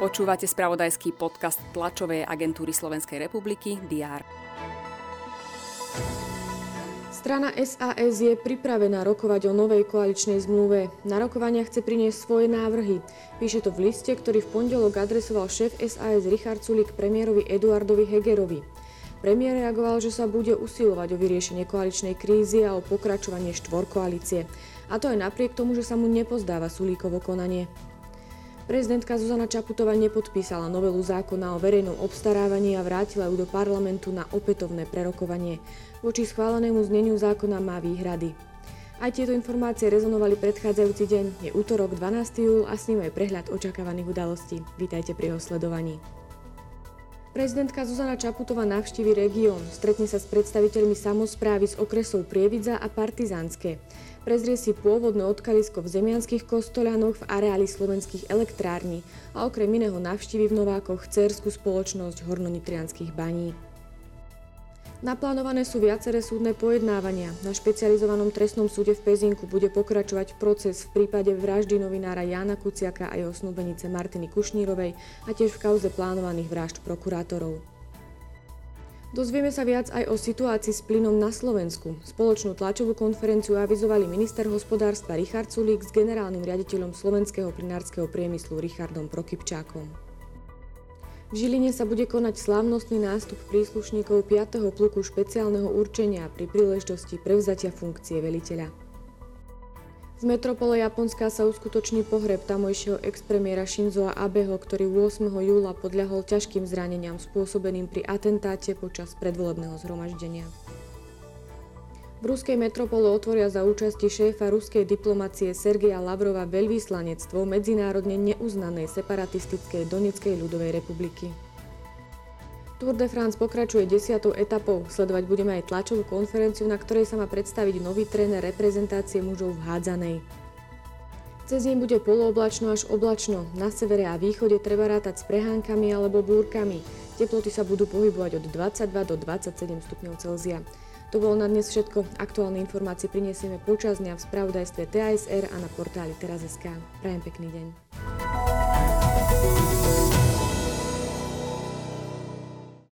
Počúvate spravodajský podcast tlačovej agentúry Slovenskej republiky DR. Strana SAS je pripravená rokovať o novej koaličnej zmluve. Na rokovania chce priniesť svoje návrhy. Píše to v liste, ktorý v pondelok adresoval šéf SAS Richard Sulik premiérovi Eduardovi Hegerovi. Premiér reagoval, že sa bude usilovať o vyriešenie koaličnej krízy a o pokračovanie štvorkoalície. A to aj napriek tomu, že sa mu nepozdáva Sulíkovo konanie. Prezidentka Zuzana Čaputová nepodpísala novelu zákona o verejnom obstarávaní a vrátila ju do parlamentu na opätovné prerokovanie. Voči schválenému zneniu zákona má výhrady. Aj tieto informácie rezonovali predchádzajúci deň. Je útorok 12. júl a s ním aj prehľad očakávaných udalostí. Vítajte pri jeho sledovaní. Prezidentka Zuzana Čaputová navštívi región, stretne sa s predstaviteľmi samozprávy z okresov Prievidza a Partizánske. Prezrie si pôvodné odkalisko v zemianských kostolanoch v areáli slovenských elektrární a okrem iného navštívi v Novákoch cerskú spoločnosť hornonitrianských baní. Naplánované sú viaceré súdne pojednávania. Na špecializovanom trestnom súde v Pezinku bude pokračovať proces v prípade vraždy novinára Jána Kuciaka a jeho snúbenice Martiny Kušnírovej a tiež v kauze plánovaných vražd prokurátorov. Dozvieme sa viac aj o situácii s plynom na Slovensku. Spoločnú tlačovú konferenciu avizovali minister hospodárstva Richard Sulík s generálnym riaditeľom slovenského plinárskeho priemyslu Richardom Prokypčákom. V Žiline sa bude konať slávnostný nástup príslušníkov 5. pluku špeciálneho určenia pri príležitosti prevzatia funkcie veliteľa. Z metropole Japonska sa uskutoční pohreb tamojšieho expremiéra Shinzo Abeho, ktorý 8. júla podľahol ťažkým zraneniam spôsobeným pri atentáte počas predvolebného zhromaždenia. V ruskej metropole otvoria za účasti šéfa ruskej diplomacie Sergeja Lavrova veľvyslanectvo medzinárodne neuznanej separatistickej Doneckej ľudovej republiky. Tour de France pokračuje desiatou etapou. Sledovať budeme aj tlačovú konferenciu, na ktorej sa má predstaviť nový tréner reprezentácie mužov v hádzanej. Cez deň bude polooblačno až oblačno. Na severe a východe treba rátať s prehánkami alebo búrkami. Teploty sa budú pohybovať od 22 do 27 stupňov Celzia. To bolo na dnes všetko. Aktuálne informácie prinesieme počas dňa v spravodajstve TASR a na portáli teraz.sk. Prajem pekný deň.